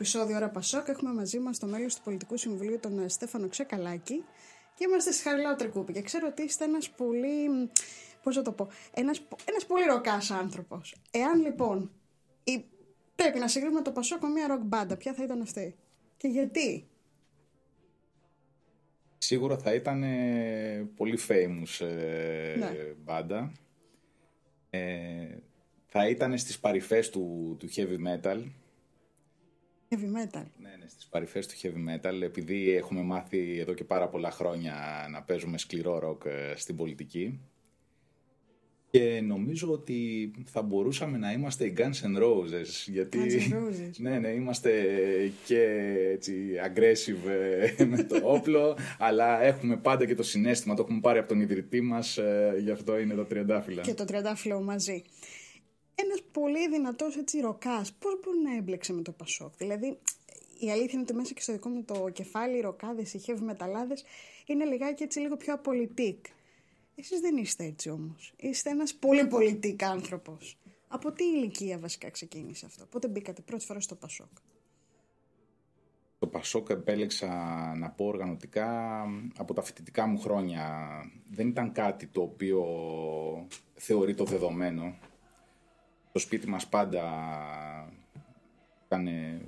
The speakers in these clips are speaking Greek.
Επεισόδιο Ωρα Πασόκ. Έχουμε μαζί μας το μέλος του Πολιτικού Συμβουλίου, τον ε, Στέφανο Ξεκαλάκη. Και είμαστε στη Χαριλάου Τρικούπη. Και ξέρω ότι είστε ένας πολύ. Πώς να το πω. Ένας ένας πολύ ροκάς άνθρωπος. Εάν λοιπόν η... πρέπει να συγκρίνουμε το Πασόκ με μια ροκ μπάντα, ποια θα ήταν αυτή. Και γιατί; Σίγουρα θα ήταν ε, πολύ famous ε, Ναι. μπάντα. Ε, θα ήταν στις παρυφές του, του heavy metal. Heavy metal. Ναι, ναι, στις παρυφές του heavy metal. Επειδή έχουμε μάθει εδώ και πάρα πολλά χρόνια να παίζουμε σκληρό ροκ ε, στην πολιτική. Και νομίζω ότι θα μπορούσαμε να είμαστε οι Guns N' Roses. Γιατί, Guns N' Roses. ναι, ναι, είμαστε και έτσι aggressive ε, με το όπλο, αλλά έχουμε πάντα και το συνέστημα, το έχουμε πάρει από τον ιδρυτή μας, ε, γι' αυτό είναι το τριαντάφυλλα. Και το τριαντάφυλλο μαζί. Ένας πολύ δυνατός έτσι ροκάς, πώς μπορεί να έμπλεξε με το Πασόκ; Δηλαδή, η αλήθεια είναι ότι μέσα και στο δικό μου το κεφάλι, οι ροκάδες, οι heavy μεταλλάδες είναι λιγάκι έτσι λίγο πιο απολυτικ. Εσείς δεν είστε έτσι όμως. Είστε ένας πολύ πολιτικ άνθρωπος. Από τι ηλικία βασικά ξεκίνησε αυτό, πότε μπήκατε πρώτη φορά στο Πασόκ; Το Πασόκ επέλεξα να πω οργανωτικά από τα φοιτητικά μου χρόνια. Δεν ήταν κάτι το οποίο θεωρεί το δεδομένο. Το σπίτι μας πάντα κάνε,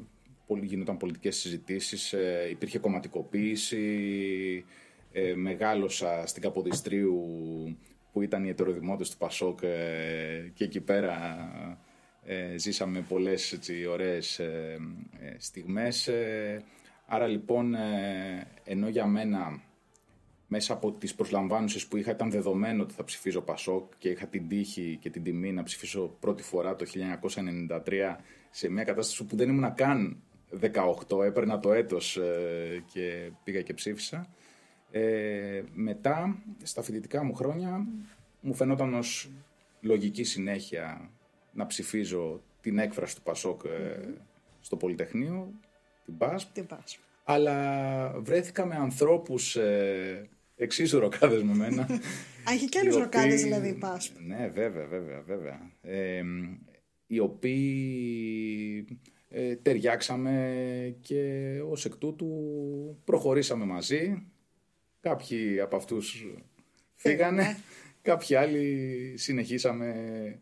πολύ, γινόταν πολιτικές συζητήσεις, ε, υπήρχε κομματικοποίηση, ε, μεγάλωσα στην Καποδιστρίου που ήταν οι ετεροδημότες του Πασόκ ε, και εκεί πέρα ε, ζήσαμε πολλές έτσι, ωραίες ε, ε, στιγμές. ε, άρα λοιπόν, ε, ενώ για μένα μέσα από τις προσλαμβάνουσες που είχα ήταν δεδομένο ότι θα ψηφίζω Πασόκ και είχα την τύχη και την τιμή να ψηφίσω πρώτη φορά το 1993 σε μια κατάσταση που δεν ήμουν καν 18, έπαιρνα το έτος ε, και πήγα και ψήφισα. Ε, μετά, στα φοιτητικά μου χρόνια, μου φαινόταν ως λογική συνέχεια να ψηφίζω την έκφραση του Πασόκ ε, στο Πολυτεχνείο, την ΠΑΣΠ, Τι πας. αλλά βρέθηκα με ανθρώπους ε, εξίσου ροκάδες με μένα. Α, έχει και άλλου οι ροκάδες οποίοι- δηλαδή, πας. Ναι, βέβαια, βέβαια, βέβαια. Ε, οι οποίοι ε, ταιριάξαμε και ως εκ τούτου προχωρήσαμε μαζί. Κάποιοι από αυτούς φύγανε, Φύγανε. κάποιοι άλλοι συνεχίσαμε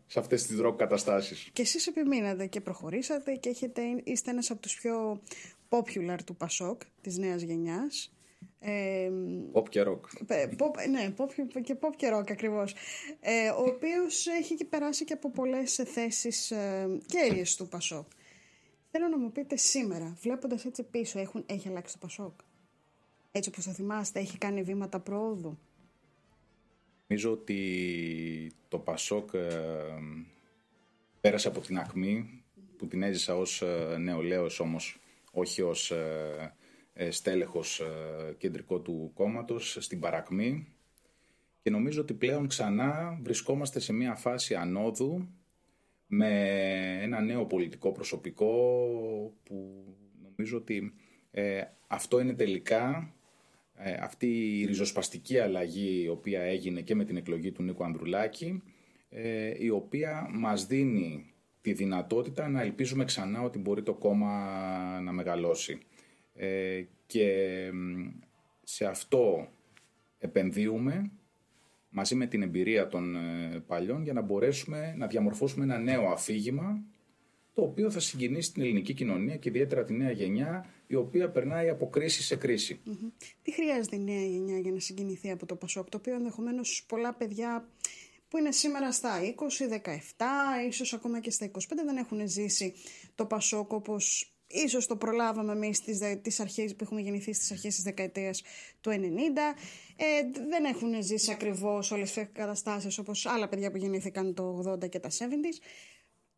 σε αυτές τις ροκ καταστάσεις. Και εσείς επιμείνατε και προχωρήσατε και έχετε, είστε ένας από τους πιο popular του Πασόκ, της νέας γενιάς. Ε, Pop και rock. πε- pop, ναι, pop και pop και rock ακριβώς. Ε, ο οποίος έχει και περάσει και από πολλές θέσεις ε, κέρυες του Πασόκ. Θέλω να μου πείτε σήμερα, βλέποντας έτσι πίσω, έχουν, έχει αλλάξει το Πασόκ; Έτσι όπως το θυμάστε, έχει κάνει βήματα πρόοδου. Νομίζω ότι το Πασόκ ε, πέρασε από την ακμή που την έζησα ως ε, νεολαίος όμως όχι ως ε, ε, στέλεχος ε, κεντρικό του κόμματος στην παρακμή και νομίζω ότι πλέον ξανά βρισκόμαστε σε μια φάση ανόδου με ένα νέο πολιτικό προσωπικό που νομίζω ότι ε, αυτό είναι τελικά ε, αυτή η ριζοσπαστική αλλαγή η οποία έγινε και με την εκλογή του Νίκου Ανδρουλάκη ε, η οποία μας δίνει τη δυνατότητα να ελπίζουμε ξανά ότι μπορεί το κόμμα να μεγαλώσει. Ε, και μ, σε αυτό επενδύουμε μαζί με την εμπειρία των ε, παλιών για να μπορέσουμε να διαμορφώσουμε ένα νέο αφήγημα το οποίο θα συγκινήσει την ελληνική κοινωνία και ιδιαίτερα τη νέα γενιά η οποία περνάει από κρίση σε κρίση. Μμμ. Τι χρειάζεται η νέα γενιά για να συγκινηθεί από το Πασόκ, το οποίο ενδεχομένως πολλά παιδιά που είναι σήμερα στα 20, 17, ίσως ακόμα και στα 25 δεν έχουν ζήσει το Πασόκ όπως ίσως το προλάβαμε εμείς τις, δε- τις αρχές που έχουμε γεννηθεί στις αρχές της δεκαετίας του 90. Ε, δεν έχουν ζήσει ακριβώς όλες τις καταστάσεις όπως άλλα παιδιά που γεννήθηκαν το 80 και τα 70s.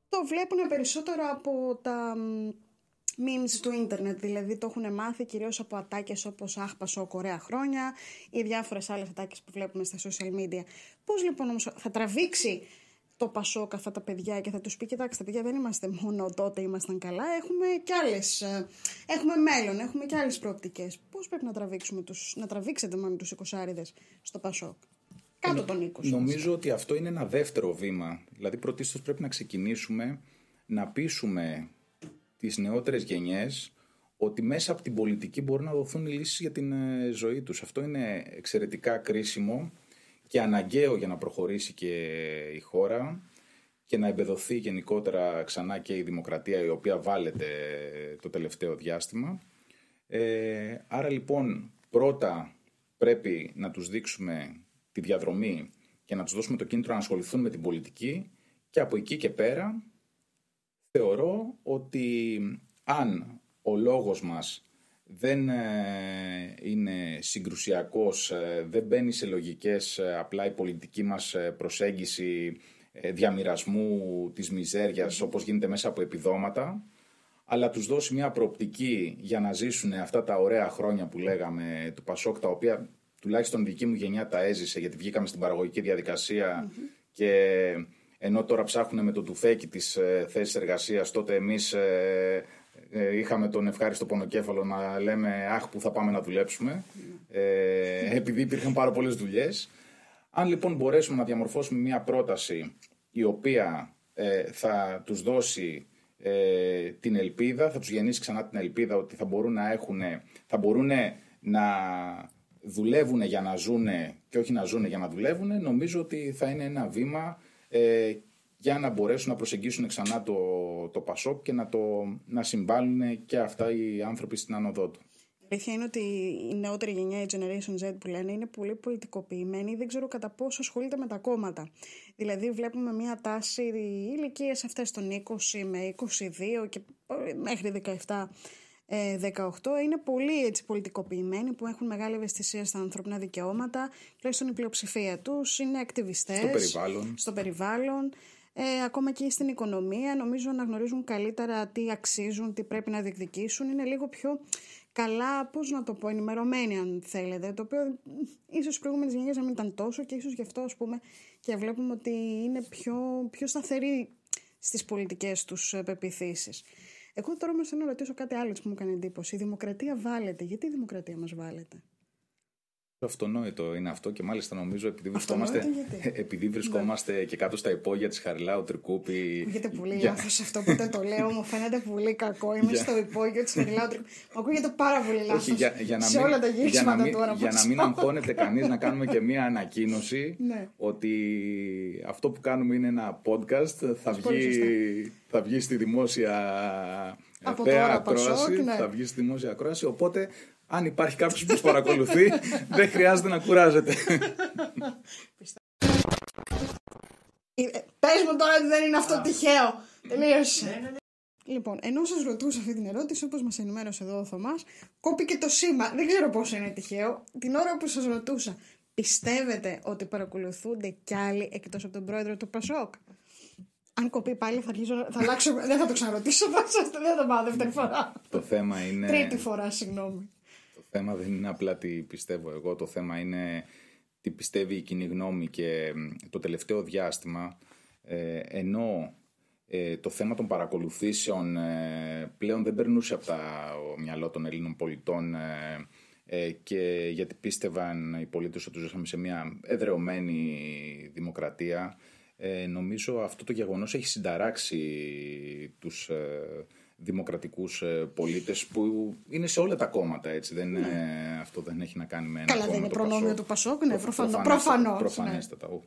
Το βλέπουν περισσότερο από τα μ, memes του ίντερνετ, δηλαδή το έχουν μάθει κυρίως από ατάκες όπως «Αχ, Πασόκ, ωραία χρόνια» ή διάφορες άλλες ατάκες που βλέπουμε στα social media. Πώς λοιπόν όμως θα τραβήξει το Πασόκ αυτά τα παιδιά και θα τους πει «Κοιτάξτε παιδιά, δεν είμαστε μόνο τότε ήμασταν καλά, έχουμε κι άλλες, ε, έχουμε μέλλον, έχουμε κι άλλες προοπτικές». Πώς πρέπει να τραβήξουμε τους, να τραβήξετε μάλλον τους εικοσάριδες στο Πασόκ. Κάτω τον 20. Νομίζω ότι αυτό είναι ένα δεύτερο βήμα. Δηλαδή πρωτίστως πρέπει να ξεκινήσουμε να πείσουμε τις νεότερες γενιές ότι μέσα από την πολιτική μπορούν να δοθούν οι λύσεις για την ε, ζωή τους. Αυτό είναι εξαιρετικά κρίσιμο και αναγκαίο για να προχωρήσει και η χώρα και να εμπεδοθεί γενικότερα ξανά και η δημοκρατία η οποία βάλετε το τελευταίο διάστημα. Ε, άρα λοιπόν πρώτα πρέπει να τους δείξουμε τη διαδρομή και να τους δώσουμε το κίνητρο να ασχοληθούν με την πολιτική και από εκεί και πέρα θεωρώ ότι αν ο λόγος μας δεν ε, είναι συγκρουσιακός, ε, δεν μπαίνει σε λογικές ε, απλά η πολιτική μας προσέγγιση διαμοιρασμού της μιζέριας όπως γίνεται μέσα από επιδόματα, αλλά τους δώσει μια προοπτική για να ζήσουν αυτά τα ωραία χρόνια που λέγαμε του Πασόκ, τα οποία τουλάχιστον η δική μου γενιά τα έζησε, γιατί βγήκαμε στην παραγωγική και ενώ τώρα ψάχνουν με το τουφέκι της ε, θέσης εργασίας, τότε εμείς ε, ε, είχαμε τον ευχάριστο πονοκέφαλο να λέμε αχ που θα πάμε να δουλέψουμε, ε, επειδή υπήρχαν πάρα πολλές δουλειές. Αν λοιπόν μπορέσουμε να διαμορφώσουμε μια πρόταση η οποία ε, θα τους δώσει ε, την ελπίδα, θα τους γεννήσει ξανά την ελπίδα ότι θα μπορούν να έχουν, θα μπορούν να δουλεύουν για να ζουν και όχι να ζουν για να δουλεύουν, νομίζω ότι θα είναι ένα βήμα ε, για να μπορέσουν να προσεγγίσουν ξανά το, το Πασόκ και να, το, να συμβάλλουν και αυτά οι άνθρωποι στην άνοδό του. Η αλήθεια είναι ότι η νεότερη γενιά, η Generation Z που λένε, είναι πολύ πολιτικοποιημένη. Δεν ξέρω κατά πόσο ασχολείται με τα κόμματα. Δηλαδή, βλέπουμε μια τάση ηλικίες αυτές των 20 με 22 και μέχρι 17 18 ε, είναι πολύ έτσι, πολιτικοποιημένοι που έχουν μεγάλη ευαισθησία στα ανθρώπινα δικαιώματα. Τουλάχιστον η πλειοψηφία τους είναι ακτιβιστέ. Στο περιβάλλον. Στο περιβάλλον. Ε, ακόμα και στην οικονομία νομίζω να γνωρίζουν καλύτερα τι αξίζουν, τι πρέπει να διεκδικήσουν. Είναι λίγο πιο καλά, πώς να το πω, ενημερωμένοι αν θέλετε. Το οποίο ίσως οι προηγούμενε γενιέ να μην ήταν τόσο και ίσως γι' αυτό ας πούμε και βλέπουμε ότι είναι πιο, πιο σταθεροί στις πολιτικές τους πεπιθήσεις. Εγώ τώρα όμως θέλω να ρωτήσω κάτι άλλο που μου έκανε εντύπωση. Η δημοκρατία βάλετε. Γιατί η δημοκρατία μας βάλετε. Αυτονόητο είναι αυτό και μάλιστα νομίζω επειδή βρισκόμαστε, επειδή βρισκόμαστε ναι. και κάτω στα υπόγεια της Χαριλάου Τρικούπη. Ακούγεται πολύ για... λάθος αυτό που δεν το λέω, μου φαίνεται πολύ κακό. Είμαι στο υπόγειο της Χαριλάου Τρικούπη. Μου ακούγεται πάρα πολύ λάθος. Για, για σε όλα τα γυρίσματα τώρα. Για να μην αγχώνεται κανείς, να κάνουμε και μία ανακοίνωση ναι. ότι αυτό που κάνουμε είναι ένα podcast. Θα βγει, θα βγει στη δημόσια από τώρα, ακρόαση. Ναι. Θα βγει στη δημόσια ακρόαση. Οπότε αν υπάρχει κάποιος που παρακολουθεί, δεν χρειάζεται να κουράζεται. Ε, Πες μου τώρα ότι δεν είναι αυτό τυχαίο. Τελείωσε. Λοιπόν, ενώ σας ρωτούσα αυτή την ερώτηση, όπως μας ενημέρωσε εδώ ο Θωμάς, κόπηκε το σήμα. Δεν ξέρω πόσο είναι τυχαίο. Την ώρα που σας ρωτούσα, πιστεύετε ότι παρακολουθούνται κι άλλοι εκτός από τον πρόεδρο του Πασόκ. Αν κοπεί πάλι θα, αρχίσω, θα αλλάξω, δεν θα το ξαναρωτήσω, δεν θα το πάω δεύτερη φορά. Το θέμα είναι... Τρίτη φορά, συγγνώμη θέμα δεν είναι απλά τι πιστεύω εγώ, το θέμα είναι τι πιστεύει η κοινή γνώμη και το τελευταίο διάστημα ε, ενώ ε, το θέμα των παρακολουθήσεων ε, πλέον δεν περνούσε από τα μυαλό των Ελλήνων πολιτών και γιατί πίστευαν οι πολίτες ότι ζούσαμε σε μια εδρεωμένη δημοκρατία νομίζω αυτό το γεγονός έχει συνταράξει τους δημοκρατικούς ε, πολίτες που είναι σε όλα τα κόμματα έτσι. Δεν, ναι. αυτό δεν έχει να κάνει με ένα Καλά δεν είναι προνόμιο του Πασόκ, ναι, προφανώς. Προφανέστατα, ναι.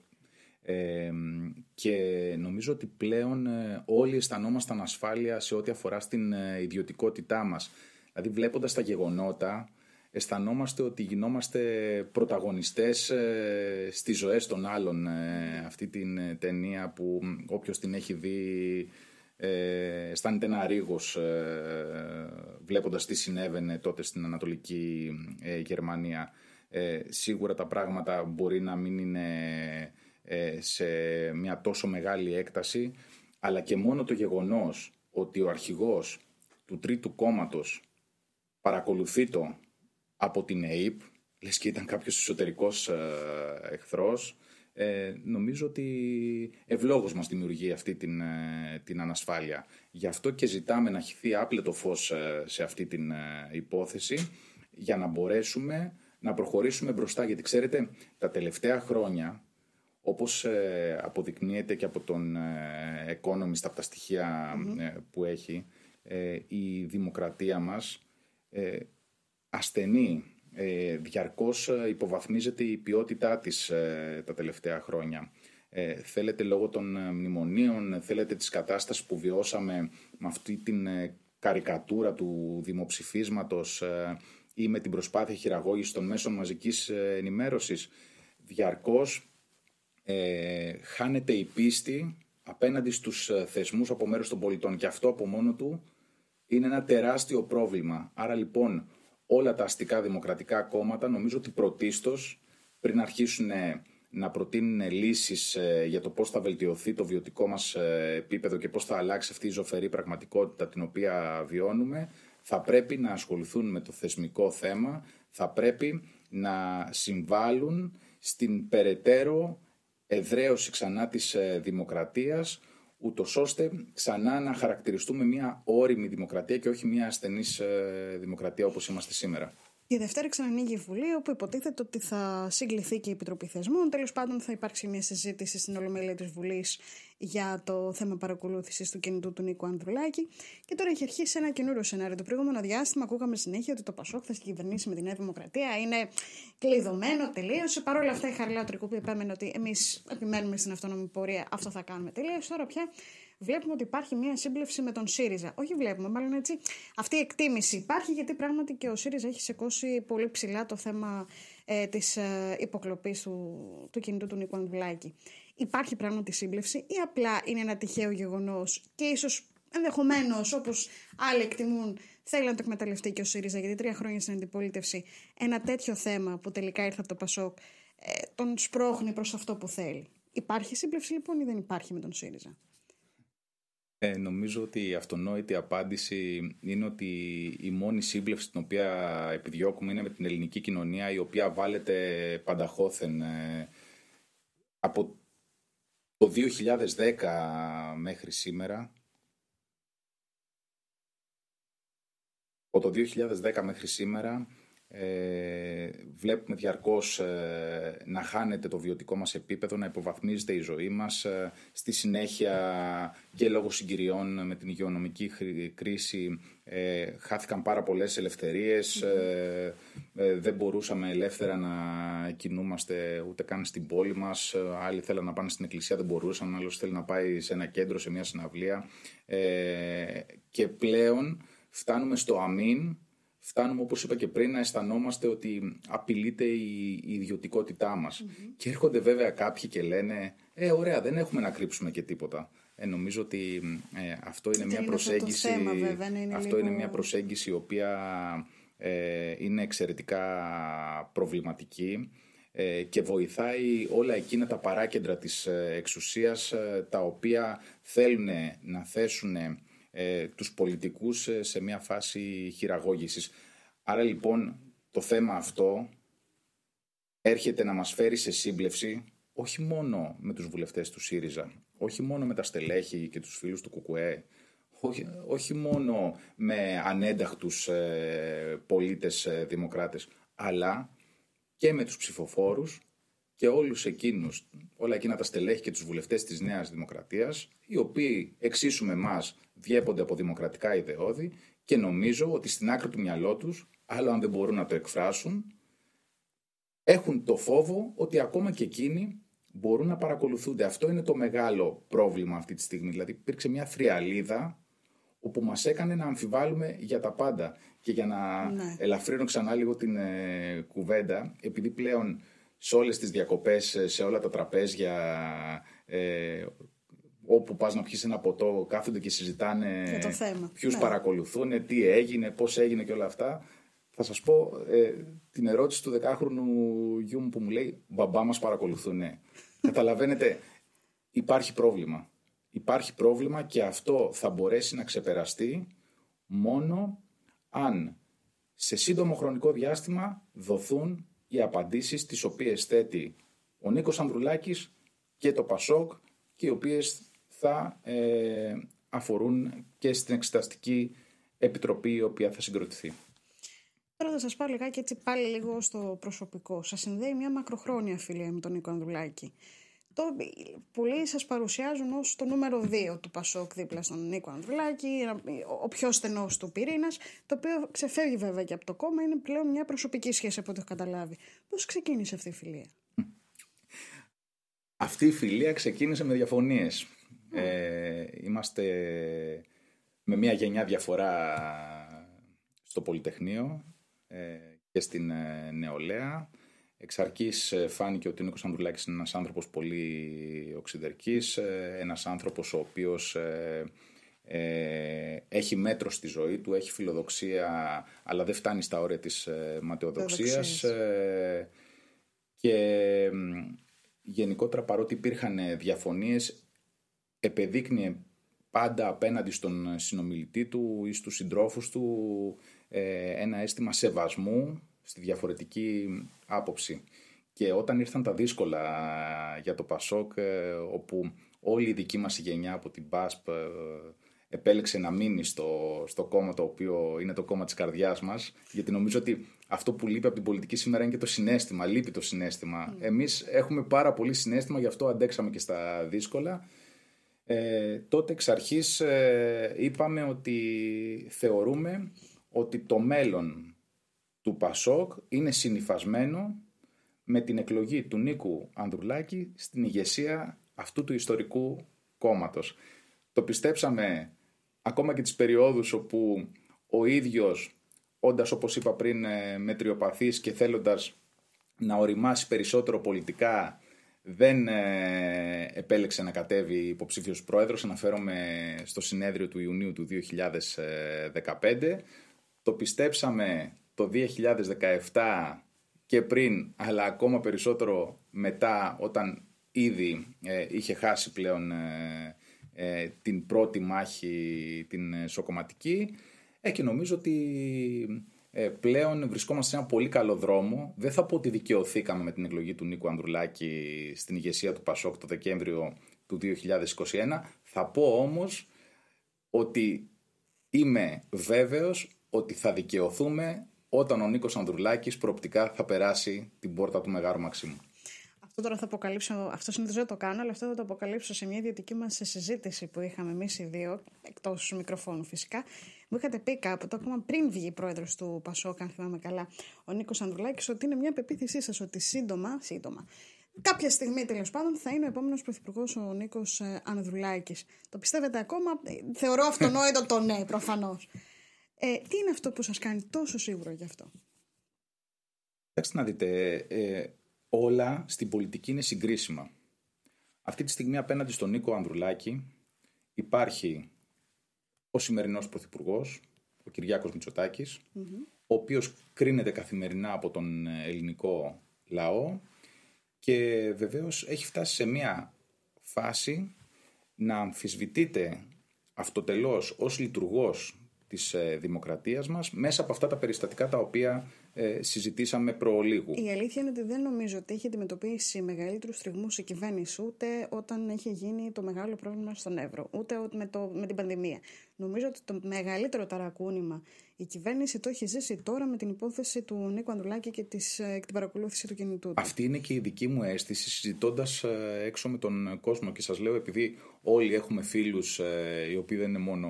Ε, και νομίζω ότι πλέον ε, όλοι αισθανόμασταν ασφάλεια σε ό,τι αφορά στην ε, ιδιωτικότητά μας. Δηλαδή βλέποντας τα γεγονότα αισθανόμαστε ότι γινόμαστε πρωταγωνιστές ε, στις ζωές των άλλων. αυτή την ταινία που όποιος την έχει δει ε, αισθάνεται ένα ρίγος ε, βλέποντας τι συνέβαινε τότε στην Ανατολική ε, Γερμανία. Ε, σίγουρα τα πράγματα μπορεί να μην είναι ε, σε μια τόσο μεγάλη έκταση, αλλά και μόνο το γεγονός ότι ο αρχηγός του τρίτου κόμματος παρακολουθεί το από την ΑΕΠ, λες και ήταν κάποιος εσωτερικός ε, εχθρός, ε, νομίζω ότι ευλόγως μας δημιουργεί αυτή την, ε, την ανασφάλεια. Γι' αυτό και ζητάμε να χυθεί άπλετο φως ε, σε αυτή την υπόθεση για να μπορέσουμε να προχωρήσουμε μπροστά. Γιατί ξέρετε, τα τελευταία χρόνια, όπως αποδεικνύεται και από τον Economist, από τα στοιχεια που έχει, η δημοκρατία μας ασθενεί ε, διαρκώς ε, υποβαθμίζεται η ποιότητά της ε, τα τελευταία χρόνια. Ε, θέλετε λόγω των ε, μνημονίων, θέλετε της κατάστασης που βιώσαμε με αυτή την καρικατούρα του δημοψηφίσματος ή με την προσπάθεια χειραγώγησης των μέσων μαζικής ενημέρωσης. Διαρκώς ε, χάνεται η πίστη απέναντι στους θεσμούς από μέρους των πολιτών και αυτό από μόνο του είναι ένα τεράστιο πρόβλημα. Άρα λοιπόν όλα τα αστικά δημοκρατικά κόμματα νομίζω ότι πρωτίστως πριν αρχίσουν να προτείνουν λύσεις ε, για το πώς θα βελτιωθεί το βιωτικό μας ε, επίπεδο και πώς θα αλλάξει αυτή η ζωφερή πραγματικότητα την οποία βιώνουμε, θα πρέπει να ασχοληθούν με το θεσμικό θέμα, θα πρέπει να συμβάλλουν στην περαιτέρω εδραίωση ξανά της ε, δημοκρατίας, ούτως ώστε ξανά να χαρακτηριστούμε μια όρημη δημοκρατία και όχι μια ασθενής ε, δημοκρατία όπως είμαστε σήμερα. Η Δευτέρα ξανανοίγει η Βουλή, όπου υποτίθεται ότι θα συγκληθεί και η Επιτροπή Θεσμών. Τέλος πάντων, θα υπάρξει μια συζήτηση στην Ολομέλεια της Βουλής για το θέμα παρακολούθησης του κινητού του Νίκου Ανδρουλάκη. Και τώρα έχει αρχίσει ένα καινούριο σενάριο. Το προηγούμενο διάστημα ακούγαμε συνέχεια ότι το Πασόκ θα κυβερνήσει με τη Νέα Δημοκρατία. Είναι κλειδωμένο, τελείωσε. Παρ' όλα αυτά, η Χαριλάου Τρικού που επέμενε ότι εμείς επιμένουμε στην αυτόνομη πορεία, αυτό θα κάνουμε. Τελείωσε. Τώρα πια βλέπουμε ότι υπάρχει μια σύμπλευση με τον ΣΥΡΙΖΑ. Όχι βλέπουμε, μάλλον έτσι. Αυτή η εκτίμηση υπάρχει γιατί πράγματι και ο ΣΥΡΙΖΑ έχει σηκώσει πολύ ψηλά το θέμα ε, της ε, υποκλοπής του, του κινητού του Νίκου Ανδουλάκη. Υπάρχει πράγματι σύμπλευση ή απλά είναι ένα τυχαίο γεγονός και ίσως ενδεχομένως, όπως άλλοι εκτιμούν, θέλει να το εκμεταλλευτεί και ο ΣΥΡΙΖΑ, γιατί τρία χρόνια στην αντιπολίτευση ένα τέτοιο θέμα που τελικά ήρθε από το Πασόκ ε, τον σπρώχνει προς αυτό που θέλει. Υπάρχει σύμπλευση λοιπόν ή δεν υπάρχει με τον ΣΥΡΙΖΑ; Ε, νομίζω ότι η αυτονόητη απάντηση είναι ότι η μόνη σύμπλευση την οποία επιδιώκουμε είναι με την ελληνική κοινωνία η οποία βάλετε πανταχώθεν ε, από το 2010 μέχρι σήμερα. Από το 2010 μέχρι σήμερα ε, βλέπουμε διαρκώς ε, να χάνεται το βιωτικό μας επίπεδο, να υποβαθμίζεται η ζωή μας. Ε, στη συνέχεια και λόγω συγκυριών με την υγειονομική κρίση ε, χάθηκαν πάρα πολλές ελευθερίες. δεν μπορούσαμε ελεύθερα να κινούμαστε ούτε καν στην πόλη μας. Άλλοι θέλαν να πάνε στην εκκλησία, δεν μπορούσαν. Άλλος θέλει να πάει σε ένα κέντρο, σε μια συναυλία. και πλέον φτάνουμε στο αμήν φτάνουμε όπως είπα και πριν να αισθανόμαστε ότι απειλείται η, η ιδιωτικότητά μας. Και έρχονται βέβαια κάποιοι και λένε «Ε, ωραία, δεν έχουμε να κρύψουμε και τίποτα». Ε, νομίζω ότι ε, αυτό είναι μια προσέγγιση αυτό, βέβαια, είναι αυτό είναι μια προσέγγιση η οποία ε, είναι εξαιρετικά προβληματική ε, και βοηθάει όλα εκείνα τα παράκεντρα της εξουσίας τα οποία θέλουν να θέσουν ε, τους πολιτικούς ε, σε μια φάση χειραγώγησης. Άρα λοιπόν το θέμα αυτό έρχεται να μας φέρει σε σύμπλευση όχι μόνο με τους βουλευτές του ΣΥΡΙΖΑ, όχι μόνο με τα στελέχη και τους φίλους του ΚΚΕ, όχι, όχι μόνο με ανένταχτους ε, πολίτες ε, δημοκράτες, αλλά και με τους ψηφοφόρους και όλους εκείνους, όλα εκείνα τα στελέχη και τους βουλευτές της Νέας Δημοκρατίας, οι οποίοι εξίσου με εμάς διέπονται από δημοκρατικά ιδεώδη και νομίζω ότι στην άκρη του μυαλό τους, άλλο αν δεν μπορούν να το εκφράσουν, έχουν το φόβο ότι ακόμα και εκείνοι μπορούν να παρακολουθούνται. Αυτό είναι το μεγάλο πρόβλημα αυτή τη στιγμή. Δηλαδή υπήρξε μια θριαλίδα όπου μας έκανε να αμφιβάλλουμε για τα πάντα. Και για να ναι. ελαφρύνω ξανά λίγο την ε, κουβέντα, επειδή πλέον σε όλες τις διακοπές, σε όλα τα τραπέζια, ε, όπου πας να πιεις ένα ποτό, κάθονται και συζητάνε ποιους ναι. παρακολουθούν, τι έγινε, πώς έγινε και όλα αυτά. Θα σας πω ε, την ερώτηση του δεκάχρονου γιού μου που μου λέει «Μπαμπά μας παρακολουθούν». Καταλαβαίνετε, υπάρχει πρόβλημα. Υπάρχει πρόβλημα και αυτό θα μπορέσει να ξεπεραστεί μόνο αν σε σύντομο χρονικό διάστημα δοθούν οι απαντήσεις τις οποίες θέτει ο Νίκος Ανδρουλάκης και το Πασόκ και οι οποίες θα ε, αφορούν και στην Εξεταστική Επιτροπή η οποία θα συγκροτηθεί. Τώρα θα σας πάω λιγάκι έτσι πάλι λίγο στο προσωπικό. Σας συνδέει μια μακροχρόνια φιλία με τον Νίκο Ανδρουλάκη. Το, πολλοί σας παρουσιάζουν ως το νούμερο 2 του Πασόκ δίπλα στον Νίκο Ανδρουλάκη, ο πιο στενός του πυρήνας, το οποίο ξεφεύγει βέβαια και από το κόμμα, είναι πλέον μια προσωπική σχέση από ό,τι έχω καταλάβει. Πώς ξεκίνησε αυτή η φιλία; Αυτή η φιλία ξεκίνησε με διαφωνίες. Ε, είμαστε με μια γενιά διαφορά στο Πολυτεχνείο ε, και στην ε, νεολαία. Εξ αρχής ε, φάνηκε ότι ο Νίκος Ανδρουλάκης είναι ένας άνθρωπος πολύ οξυδερκής, ένας άνθρωπος ο οποίος έχει μέτρο στη ζωή του, έχει φιλοδοξία, αλλά δεν φτάνει στα όρια της ματαιοδοξίας. και γενικότερα παρότι υπήρχαν διαφωνίες, επεδείκνυε πάντα απέναντι στον συνομιλητή του ή στους συντρόφους του ε, ένα αίσθημα σεβασμού στη διαφορετική άποψη. Και όταν ήρθαν τα δύσκολα για το Πασόκ, ε, όπου όλη η δική μας γενιά από την ΠΑΣΠ ε, επέλεξε να μείνει στο, στο κόμμα το οποίο είναι το κόμμα της καρδιάς μας, γιατί νομίζω ότι αυτό που λείπει από την πολιτική σήμερα είναι και το συνέστημα, λείπει το συνέστημα. Mm. Εμείς έχουμε πάρα πολύ συνέστημα, γι' αυτό αντέξαμε και στα δύσκολα. Ε, τότε εξ αρχής είπαμε ότι θεωρούμε ότι το μέλλον του Πασόκ είναι συνειφασμένο με την εκλογή του Νίκου Ανδρουλάκη στην ηγεσία αυτού του ιστορικού κόμματος. Το πιστέψαμε ακόμα και τις περιόδους όπου ο ίδιος, όντας όπως είπα πριν ε, μετριοπαθής και θέλοντας να οριμάσει περισσότερο πολιτικά, δεν ε, επέλεξε να κατέβει υποψήφιος πρόεδρος. Αναφέρομαι στο συνέδριο του Ιουνίου του 2015 το πιστέψαμε το 2017 και πριν, αλλά ακόμα περισσότερο μετά όταν ήδη ε, είχε χάσει πλέον ε, ε, την πρώτη μάχη την σοκοματική και νομίζω ότι πλέον βρισκόμαστε σε ένα πολύ καλό δρόμο. Δεν θα πω ότι δικαιωθήκαμε με την εκλογή του Νίκου Ανδρουλάκη στην ηγεσία του Πασόκ το Δεκέμβριο του 2021. Θα πω όμως ότι είμαι βέβαιος ότι θα δικαιωθούμε όταν ο Νίκος Ανδρουλάκης προοπτικά θα περάσει την πόρτα του Μεγάρου Μαξίμου. Αυτό τώρα θα αποκαλύψω, αυτό συνήθως δεν το κάνω, αλλά αυτό θα το αποκαλύψω σε μια ιδιωτική μας συζήτηση που είχαμε εμείς οι δύο, εκτός μικροφώνου φυσικά. Μου είχατε πει κάποτε, ακόμα πριν βγει πρόεδρος του Πασόκ, αν θυμάμαι καλά, ο Νίκος Ανδρουλάκης, ότι είναι μια πεποίθησή σας ότι σύντομα, σύντομα, κάποια στιγμή τέλος πάντων θα είναι ο επόμενος πρωθυπουργός ο Νίκος ε, Ανδρουλάκης. Το πιστεύετε ακόμα, ε, θεωρώ αυτονόητο το ναι, προφανώς. Ε, τι είναι αυτό που σας κάνει τόσο σίγουρο γι' αυτό; Κοιτάξτε να δείτε, ε, όλα στην πολιτική είναι συγκρίσιμα. Αυτή τη στιγμή απέναντι στον Νίκο Ανδρουλάκη υπάρχει ο σημερινός Πρωθυπουργός, ο Κυριάκος ο οποίος κρίνεται καθημερινά από τον ελληνικό λαό και βεβαίως έχει φτάσει σε μια φάση να αμφισβητείται αυτοτελώς ως λειτουργός της ε, δημοκρατίας μας μέσα από αυτά τα περιστατικά τα οποία ε, συζητήσαμε προλίγου. Η αλήθεια είναι ότι δεν νομίζω ότι έχει αντιμετωπίσει μεγαλύτερους τριγμού η κυβέρνηση ούτε όταν έχει γίνει το μεγάλο πρόβλημα στον Εύρο, ούτε με, το, με την πανδημία. Νομίζω ότι το μεγαλύτερο ταρακούνημα η κυβέρνηση το έχει ζήσει τώρα με την υπόθεση του Νίκου Ανδρουλάκη και της, ε, την παρακολούθηση του κινητού του. Αυτή είναι και η δική μου αίσθηση συζητώντας ε, έξω με τον κόσμο και σας λέω επειδή όλοι έχουμε φίλους οι οποίοι δεν είναι μόνο